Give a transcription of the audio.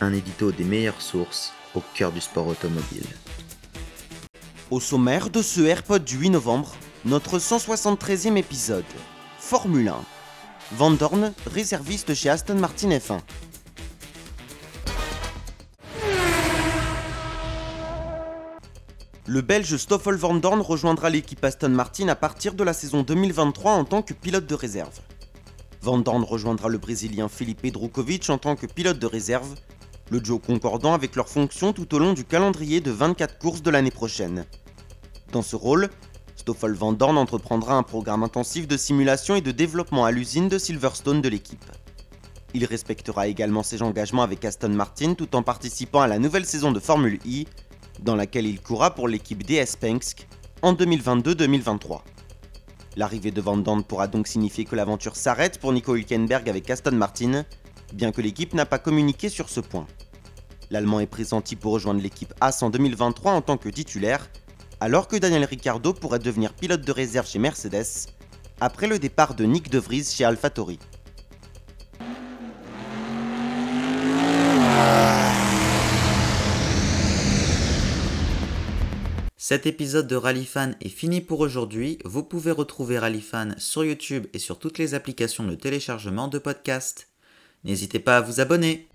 Un édito des meilleures sources au cœur du sport automobile. Au sommaire de ce AirPod du 8 novembre, notre 173e épisode. Formule 1. Van Dorn, réserviste chez Aston Martin F1. Le Belge Stoffel Van Dorn rejoindra l'équipe Aston Martin à partir de la saison 2023 en tant que pilote de réserve. Van Dorn rejoindra le Brésilien Felipe Drukovic en tant que pilote de réserve, le duo concordant avec leurs fonctions tout au long du calendrier de 24 courses de l'année prochaine. Dans ce rôle, Stoffel Van Dorn entreprendra un programme intensif de simulation et de développement à l'usine de Silverstone de l'équipe. Il respectera également ses engagements avec Aston Martin tout en participant à la nouvelle saison de Formule E, dans laquelle il courra pour l'équipe DS Penske en 2022-2023. L'arrivée de Van Dorn pourra donc signifier que l'aventure s'arrête pour Nico Hülkenberg avec Aston Martin, bien que l'équipe n'a pas communiqué sur ce point. L'Allemand est pressenti pour rejoindre l'équipe As en 2023 en tant que titulaire, alors que Daniel Ricciardo pourrait devenir pilote de réserve chez Mercedes, après le départ de Nick De Vries chez AlphaTauri. Cet épisode de Rallyfan est fini pour aujourd'hui. Vous pouvez retrouver Rallyfan sur YouTube et sur toutes les applications de téléchargement de podcasts. N'hésitez pas à vous abonner.